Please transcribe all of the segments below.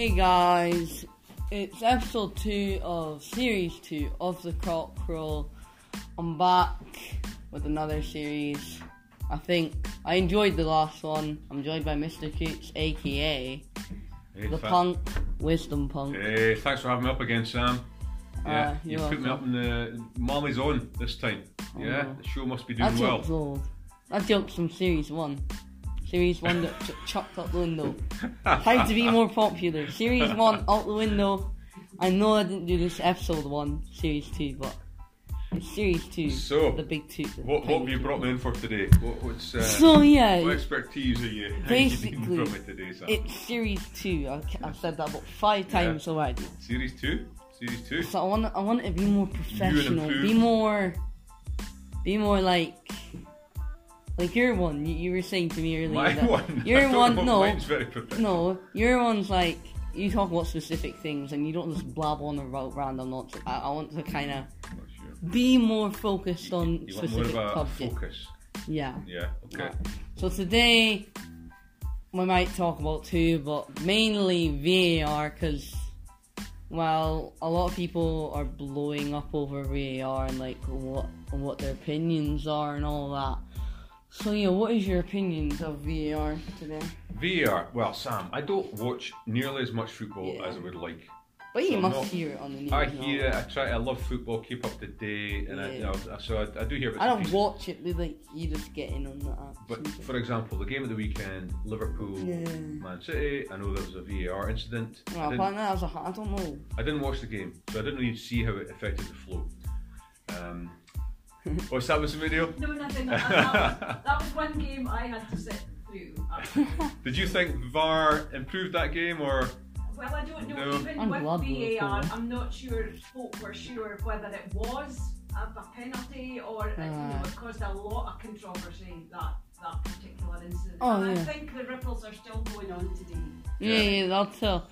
Hey guys, it's episode 2 of series 2 of the Crawl. I'm back with another series. I think I enjoyed the last one. I'm joined by Mr. Coutts, aka Hey, the tha- Punk, Wisdom Punk. Hey, thanks for having me up again, Sam. Yeah, Uh, you put me up in the Mommy's own this time. Yeah, Oh. the show must be That doing well. old. That joke's from series 1. Series 1 got ch- chucked out the window. Time to be more popular. Series 1 out the window. I know I didn't do this episode 1, series 2, but it's series 2. So, the big two. the What, what tiny have you two. brought me in for today? What, what's uh, So yeah, what expertise are you, basically, from me today, Sam? it's series two. I, I've said that about five Yeah. times already. Series two, series two. So I want, I want it to be more professional. Be more, be more like, like your one. You, you were saying to me earlier. My that one. Your I one, no, no. Your one's like you talk about specific things and you don't just blab on about random nonsense. I, I want to kind of sure. be more focused on You want more specific subjects. focus. Yeah. Yeah. Okay. Right. So today we might talk about two, but mainly VAR because well, a lot of people are blowing up over VAR and like what what their opinions are and all that. So yeah, what is your opinions of VAR today? VAR. Well, Sam, I don't watch nearly as much football Yeah. as I would like. But you So must not- hear it on the news. I hear it. I try. I love football. Keep up to date, and I, you know, so I, I do hear. I don't pieces. watch it, but like you just get in on the app. But for example, the game of the weekend, Liverpool, Yeah. Man City. I know there was a VAR incident. I, well, didn't, apparently that was I don't know. I didn't watch the game, so I didn't really see how it affected the flow. Um, what's that was the video? No, nothing. That, that, that was one game I had to sit through. Did you think VAR improved that game, or well, I don't know. No. Even I'm with glad we were VAR, told. I'm not sure folk were sure whether it was a, a penalty or uh, you know, Ah. it caused a lot of controversy that that particular incident. Oh, and yeah. I think the ripples are still going on today. Yeah, yeah, that's so.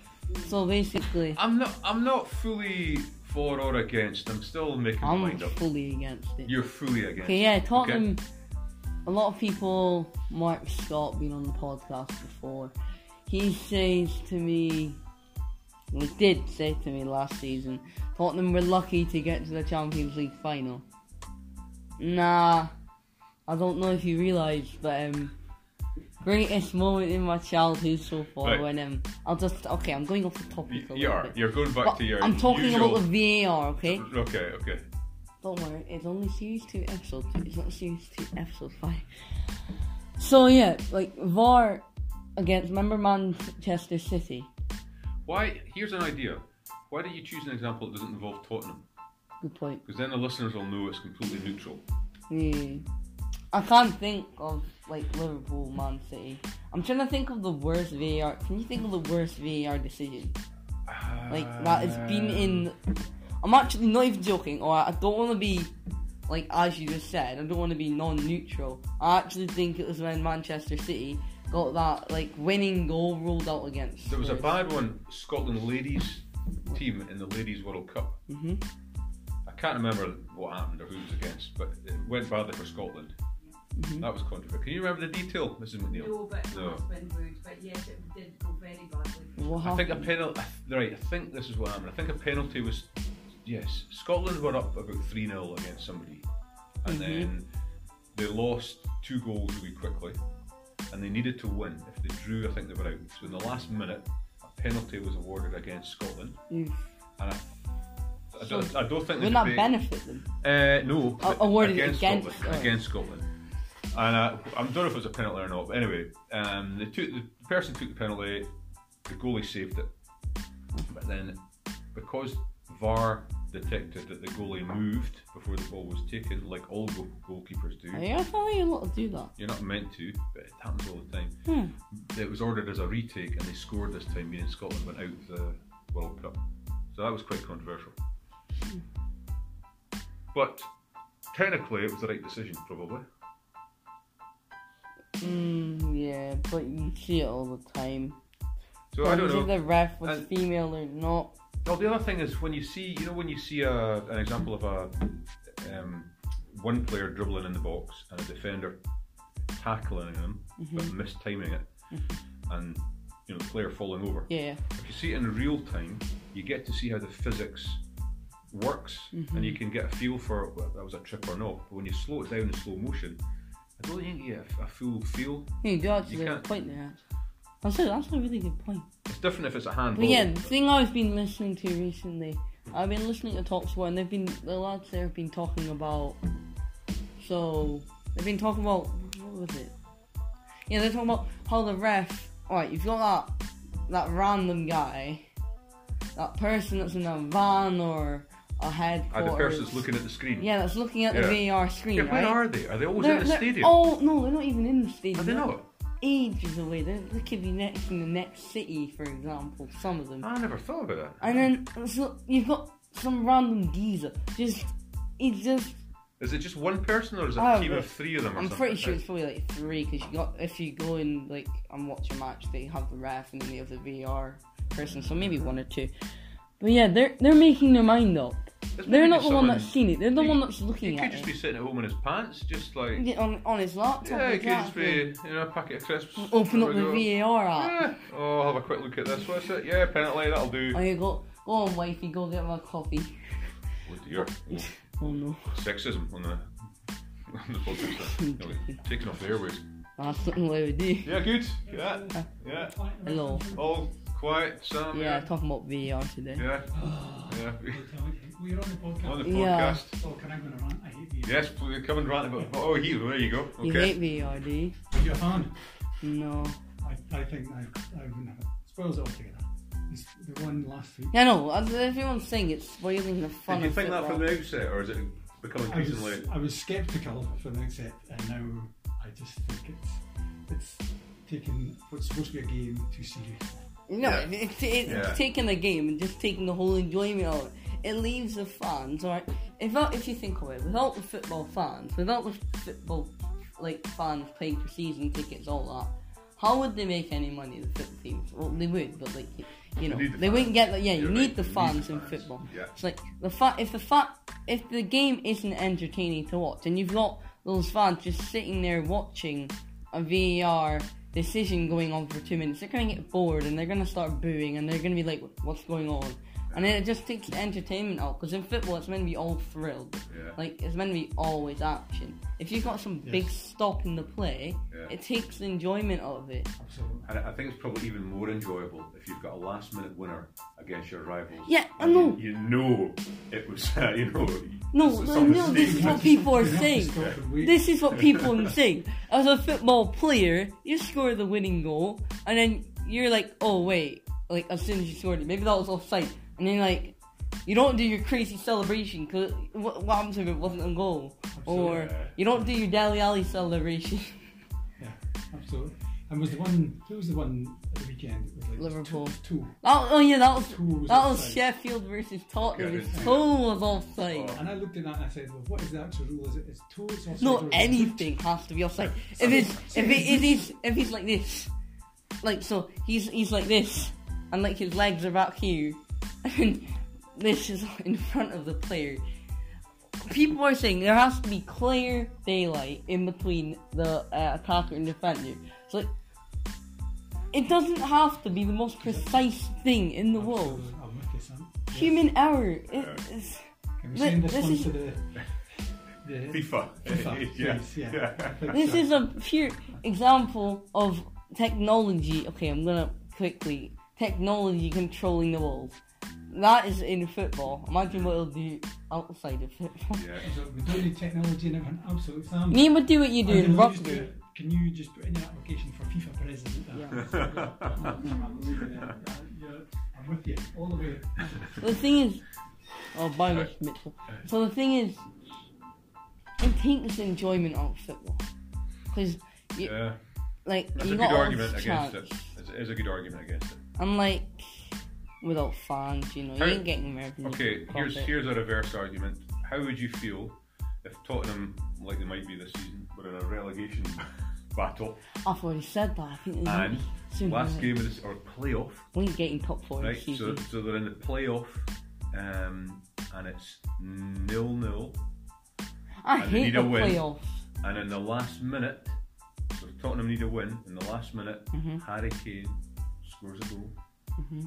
so basically. I'm not? I'm not fully for or against. I'm still making my I'm mind up. fully against it. You're fully against. Okay, yeah, Tottenham. A lot of people, Mark Scott, been on the podcast before. He says to me, well, he did say to me last season, Tottenham were lucky to get to the Champions League final. Nah, I don't know if you realise, but um, greatest moment in my childhood so far Right. when um, I'll just okay, I'm going off the topic a you are. bit. You're going back But to your. I'm talking usual... about the VAR, okay? Okay. Okay. Don't worry, it's only series two, episode two. It's not series two, episode five. So yeah, like VAR against remember Manchester City. Why? Here's an idea. Why don't you choose an example that doesn't involve Tottenham? Good point. Because then the listeners will know it's completely neutral. Yeah. I can't think of like Liverpool, Man City. I'm trying to think of the worst VAR. Can you think of the worst VAR decision? Like that has been in. I'm actually not even joking. Or I don't want to be like as you just said. I don't want to be non-neutral. I actually think it was when Manchester City got that like winning goal ruled out against. There was a bad one. Scotland ladies team in the Ladies World Cup. Mhm. I can't remember what happened or who was against, but it went badly for Scotland. Mhm. That was controversial. Can you remember the detail, Mrs. McNeil? No, but it No. has been good. But yes, it did go very badly. What I think a penalty. Right, I think this is what happened. I think a penalty was. Yes, Scotland were up about 3 0 against somebody. And Mhm. then they lost two goals really quickly. And they needed to win. If they drew, I think they were out. So in the last minute, a penalty was awarded against Scotland. Oof. And I, I, don't, I don't think they Would that debate- benefit them? Uh, no, awarded against, against- Scotland. oh. Against Scotland. And uh, I don't know if it was a penalty or not, but anyway, um, they took the person took the penalty, the goalie saved it, but then because VAR detected that the goalie moved before the ball was taken, like all goal- goalkeepers do, I thought you lot to do that. you're not meant to, but it happens all the time. Hmm. It was ordered as a retake, and they scored this time, meaning Scotland went out of the World Cup. So that was quite controversial. But technically, it was the right decision, probably. Mm, yeah, but you see it all the time. So I don't know. the ref was And- female or not. Oh, the other thing is when you see, you know, when you see a, an example of a um, one player dribbling in the box and a defender tackling him but mistiming it, and you know the player falling over. Yeah. If you see it in real time, you get to see how the physics works, Mm-hmm. and you can get a feel for well, that was a trip or not. But when you slow it down in slow motion, I don't think you get a, a full feel. Yeah, you do actually You have a point there. That's a, that's a really good point. It's different if it's a handball. But yeah, the thing I've been listening to recently, I've been listening to Talksport, and they've been the lads there have been talking about. So they've been talking about what was it? Yeah, they're talking about how the ref. Alright, you've got that that random guy, that person that's in a van or headquarters. Ah, the person's looking at the screen. Yeah, that's looking at the VR screen. Yeah, where right? are they? Are they always They're- in the stadium? Oh no, they're not even in the stadium. Are they They're not? Ages away. They're, they could be next in the next city, for example. Some of them. I never thought about that. And then so you've got some random geezer. Just it's just Is it just one person or is it a team know. of three of them? Or I'm something? pretty sure it's probably like three because you got if you go in like and watch a match, they have the ref and then they have the VR person, so maybe one or two. But yeah, they're they're making their mind up. They're not the one that's seen it. They're the He- one that's looking at it. He could just it. be sitting at home in his pants, just like Yeah, on, on his laptop. yeah, he could just be you know a packet of crisps. Open up the we. VAR app. Yeah. Oh, I'll have a quick look at this. What's it? Yeah, penalty. That'll do. Oh, you go, go on, wifey, go get my coffee. Oh dear. Oh, Oh no, sexism on the on the podcast. No, taking off the airways. that's I would do. Yeah, good. Yeah, uh, yeah. Hello. All quiet, Sam. Yeah, talking about VAR today. Yeah, yeah. We're on the podcast. On the Yeah. Oh, can I go on a rant? I hate you. Yes, please come and rant about. Oh, oh, here, there you go. Okay. You Okay. hate VAR, do you? Are you a fan? No. I, I think I, I wouldn't have it. Spoils it altogether. It's the one last week. Yeah, no, uh, as everyone's saying it's spoiling the fun Did you of think that from the outset, or is it becoming I was, increasingly? I was sceptical from the outset, and now I just think it's it's taking what's supposed to be a game too seriously. No, Yeah. it's, it's Yeah. taking the game and just taking the whole enjoyment of it. Leaves the fans, alright? If if you think of it, without the football fans, without the football like fans paying for season tickets, all that, how would they make any money? The football teams, well, they would, but like you, you know, the they wouldn't get that. Yeah, you You're need right, the you need fans the in football. Yeah. It's like the fa- if the fa- if the game isn't entertaining to watch, and you've got those fans just sitting there watching a VAR decision going on for two minutes, they're gonna get bored and they're gonna start booing and they're gonna be like, "What's going on?" And then it just takes the entertainment out because in football it's meant to be all thrilled, Yeah. like it's meant to be always action. If you've got some big stop in the play, Yeah. it takes the enjoyment out of it. Absolutely. And I think it's probably even more enjoyable if you've got a last minute winner against your rivals. Yeah, I know. You, you know it was, uh, you know. No, no, no, this is what people are You saying. stop and wait. This is what people are saying. As a football player, you score the winning goal, and then you're like, oh wait, like as soon as you scored it, maybe that was offside, and then like, you don't do your crazy celebration because what, what happens if it wasn't a goal, or Absolutely. you don't do your Dele Alli celebration. Yeah, absolutely. And was the one? Who was the one at the weekend? It was like Liverpool. Two. two. That, oh yeah, that was Two was that was. Sheffield versus Tottenham. Yeah, His it's- was offside. Oh. And I looked at that and I said, well, what is the actual rule? Is it is toe it's offside or No, is anything has to be offside. If it's if it if he's if he's like this, like so he's he's like this, and like his legs are back here, and this is in front of the player. People are saying there has to be clear daylight in between the uh, attacker and defender. So like, it doesn't have to be the most precise thing in the world. Absolutely. I'm with you, Sam. Yeah. Human error. It, it's, Can we Th- send this, this one is- to the, the FIFA. FIFA, yeah. please, yeah. yeah. This is a pure example of technology. Okay, I'm gonna quickly technology controlling the world. That is in football. Imagine what it'll do outside of football. Yeah. So we don't need technology and everything. Absolutely, Sam. Name would do what you do in can you just do rugby. Can you just put in an application for FIFA president? Yeah. Absolutely, yeah. Uh, yeah, I'm with you all the way. The thing is, oh, by Miss Mitchell. So the thing is, it takes enjoyment out of football because you yeah. like That's you a got good argument against chance. it. It's, it is a good argument against it. Unlike without fans, you know, you How- ain't getting American. Okay, here's profit. here's a reverse argument. How would you feel if Tottenham, like they might be this season, were in a relegation battle I've already said that. I think and soon last game of this or playoff, We ain't getting top four right? So so they're in the playoff, um, and it's nil nil, I and hate the playoffs. and in the last minute, so Tottenham need a win. In the last minute, Mhm. Harry Kane scores a goal. hmm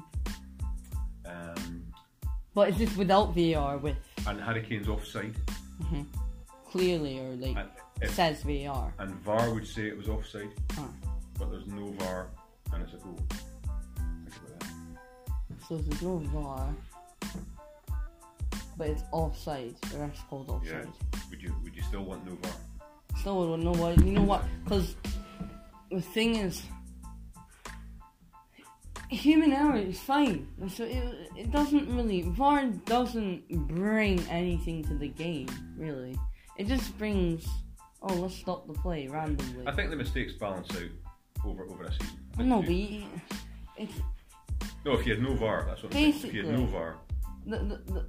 Um, But is this without VAR with and Harry Kane's offside. hmm clearly or like And, if, says VAR? and VAR would say it was offside, Huh. but there's no VAR and it's a goal. Think about that. So there's no VAR, but it's offside. The ref's called offside. Yeah. Would you would you still want no VAR? Still don't know what you know what because the thing is human error is fine. So it, it doesn't really VAR doesn't bring anything to the game really. It just brings oh let's stop the play randomly. I think the mistakes balance out over over a season. No, but you, it's no, if you had no VAR, that's what I'm. If you had no Basically. VAR, the, the, the,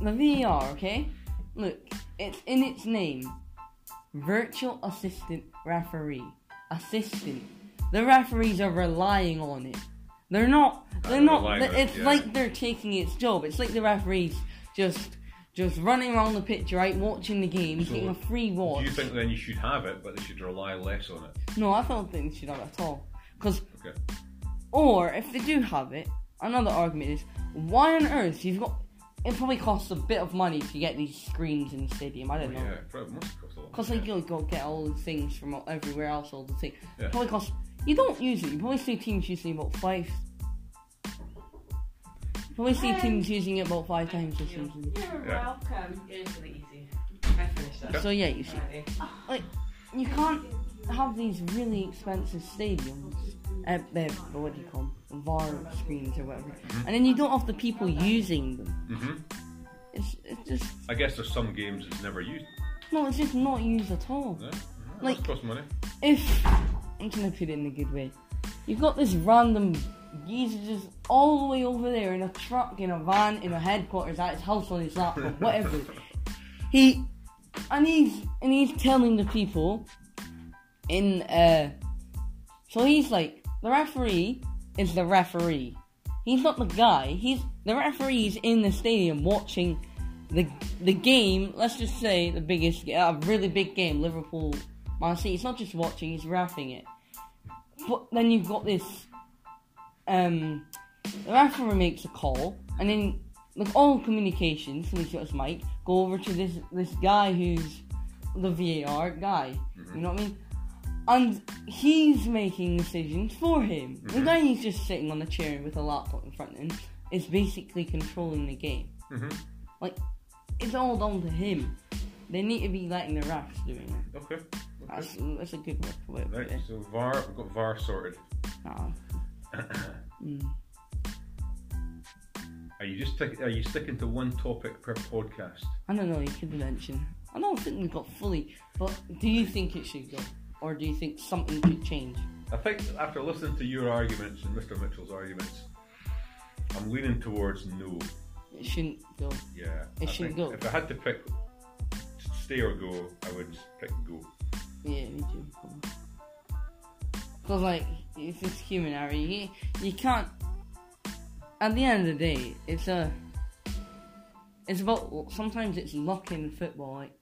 the VR, okay? Look, it's in its name. Virtual assistant referee. Assistant. The referees are relying on it. They're not. They're not. it, It's yeah. like they're taking its job. It's like the referees just, just running around the pitch, right, watching the game, So, getting a free watch. do you think then you should have it, but they should rely less on it? No, I don't think they should have it at all. Because Okay. Or if they do have it, another argument is why on earth you've got. It probably costs a bit of money to get these screens in the stadium. I don't know. Yeah, probably must cost a lot. Because like you go get all the things from everywhere else, all the things. Yeah. Probably costs. You don't use it. You probably see teams using it about five. You probably see Um, teams using it about five times this season. You're Yeah. welcome. It's really easy. I finished that. So yeah, you see, Like, you can't have these really expensive stadiums. Uh, uh, what do you call them? VAR screens or whatever. And then you don't have the people using them. hmm It's, it's just I guess there's some games it's never used. no, it's just not used at all. Yeah? Like- Like, cost money. If I'm gonna put it in a good way, you've got this random geezer just all the way over there in a truck, in a van, in a headquarters at his house on his laptop, whatever. he and he's and he's telling the people in uh, so he's like the referee is the referee. He's not the guy. He's the referee's in the stadium watching the the game. Let's just say the biggest, a really big game, Liverpool Man City. He's not just watching; he's raffing it. But then you've got this. Um, the referee makes a call, and then like all communications, so he's got go over to this this guy who's the VAR guy. You know what I mean? And he's making decisions for him. The Mhm. guy who's just sitting on a chair with a laptop in front of him is basically controlling the game. hmm It's all down to him. They need to be letting the refs doing it. Okay. That's, that's a good put it. Right, so VAR, we've got VAR sorted. Nah. Mm. Are you just are you sticking to one topic per podcast? I don't know, you could mention. I don't think we've got fully, but do you think it should go? Or do you think something should change? I think after listening to your arguments and Mr. Mitchell's arguments, I'm leaning towards no. It shouldn't go. Yeah. It I should go. If I had to pick stay or go, I would pick go. Yeah, me too. Because, like, it's just human error. You, you can't. At the end of the day, it's a. It's about. Sometimes it's luck in football. Like,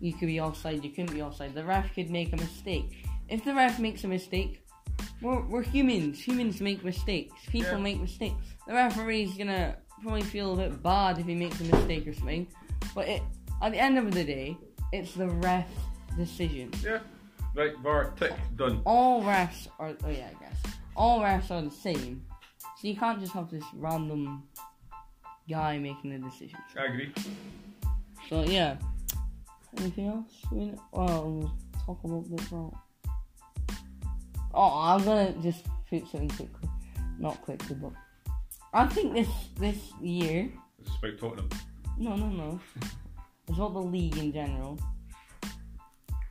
you could be offside, you couldn't be offside. The ref could make a mistake. If the ref makes a mistake, we're, we're humans. Humans make mistakes. People Yeah. make mistakes. The referee's gonna probably feel a bit bad if he makes a mistake or something. But it, at the end of the day, it's the ref's decision. Yeah. Right, VAR, tick, done. all refs are oh yeah I guess all refs are the same so you can't just have this random guy making the decisions I agree. so yeah anything else we, well we'll talk a little bit about oh I'm gonna just put something quickly not quickly but I think this this year It's about Tottenham. no no no it's about the league in general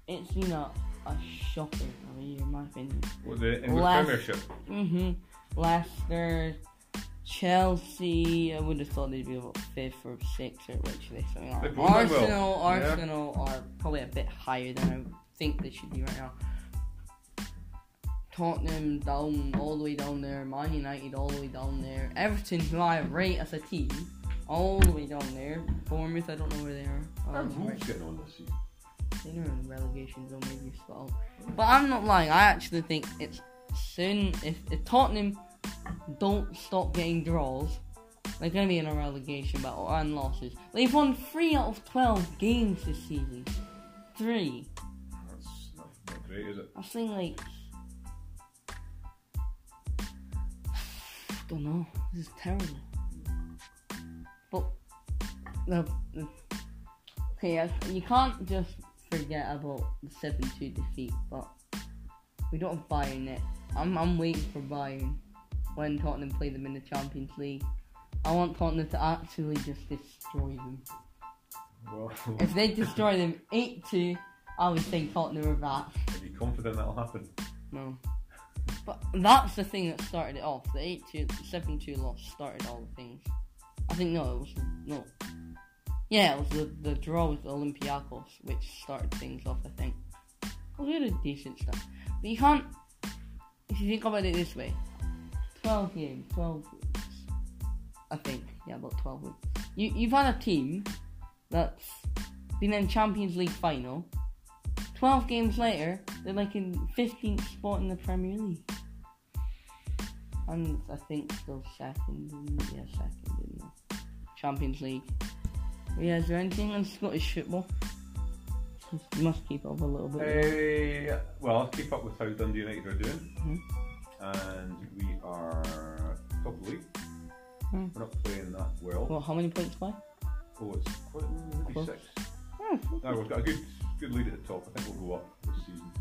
it's been a, a shocker of a year in my opinion What the English Last- Premiership? Mm-hmm. Leicester, Chelsea. I would have thought they'd be about fifth or sixth or literally something like They've that. done well. Arsenal, Yeah. Arsenal are probably a bit higher than I think they should be right now. Tottenham down all the way down there. Man United all the way down there. Everton, who I rate as a team, all the way down there. Bournemouth, I don't know where they are. How are Um, Wolves getting on this season? They're in relegation zone, maybe spot out. But I'm not lying. I actually think it's soon, if, if Tottenham don't stop getting draws, they're going to be in a relegation battle and losses. They've won 3 out of 12 games this season. 3. That's not, not great, is it? I think like. don't know. This is terrible. But. The, the, mm. okay, you can't just forget about the 7 2 defeat, but. We don't have Bayern yet. I'm, I'm waiting for Bayern when Tottenham play them in the Champions League. I want Tottenham to actually just destroy them. Well, If they destroy them 8 2, I would think Tottenham are back. are you confident that'll happen? No. But that's the thing that started it off. The 8 2, 7 2 loss started all the things. I think, no, it was. No. Yeah, it was the, the draw with Olympiacos which started things off, I think. We had a decent start. But you can't. If you think about it this way 12 games, 12 weeks. I think. Yeah, about 12 weeks. You, you've had a team that's been in Champions League final. 12 games later, they're like in 15th spot in the Premier League. And I think still second in, yeah, second in the Champions League. Yeah, is there anything on Scottish football? You must keep up a little bit. Uh, well, I'll keep up with how Dundee United are doing. Mhm. And we are top of the league. Hmm. We're not playing that well. Well, how many points by? Oh, it's quite maybe six. Oh, No, we've got a good good lead at the top. I think we'll go up this season.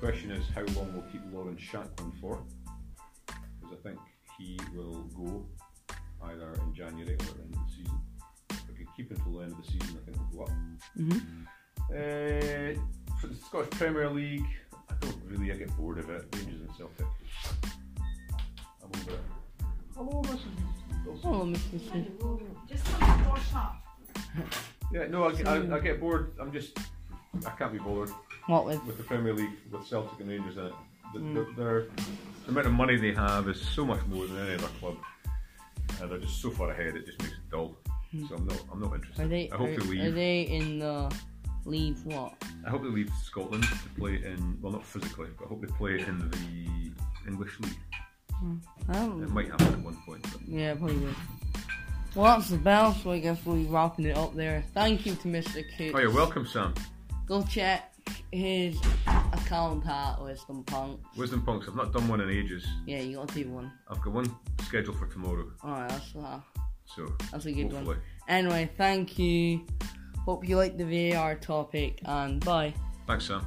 Question is how long we'll keep Lawrence Shankland for? Because I think he will go either in January or at the end of the season. If we keep him until the end of the season, I think we'll go up. hmm Uh, for the Scottish Premier League, I don't really I get bored of it. Rangers and Celtic. I'm over it. Hello, Mrs. Wilson. Oh, Mr. Just on the doorstep. Yeah, no, I, I, I get bored. I'm just, I can't be bothered What with? with the Premier League with Celtic and Rangers in it. The, Mm. the, their, the amount of money they have is so much more than any other club. Uh, they're just so far ahead; it just makes it dull. So I'm not, I'm not interested. Hmm. Are they? I hope are, they leave. are they in the leave? What? I hope they leave Scotland to play in, well, not physically, but I hope they play in the English league. I don't. It might happen at one point. But Yeah, probably will. Well, that's the bell, so I guess we'll be wrapping it up there. Thank you to Mr. Coutts. oh, you're welcome, Sam. Go check his account at Wisdom Punks. Wisdom Punks. I've not done one in ages. Yeah, you gotta do one. I've got one scheduled for tomorrow, Alright, that's, uh, so that's a good hopefully. one. Anyway, thank you. Hope you liked the VAR topic, and bye. Thanks, Sam.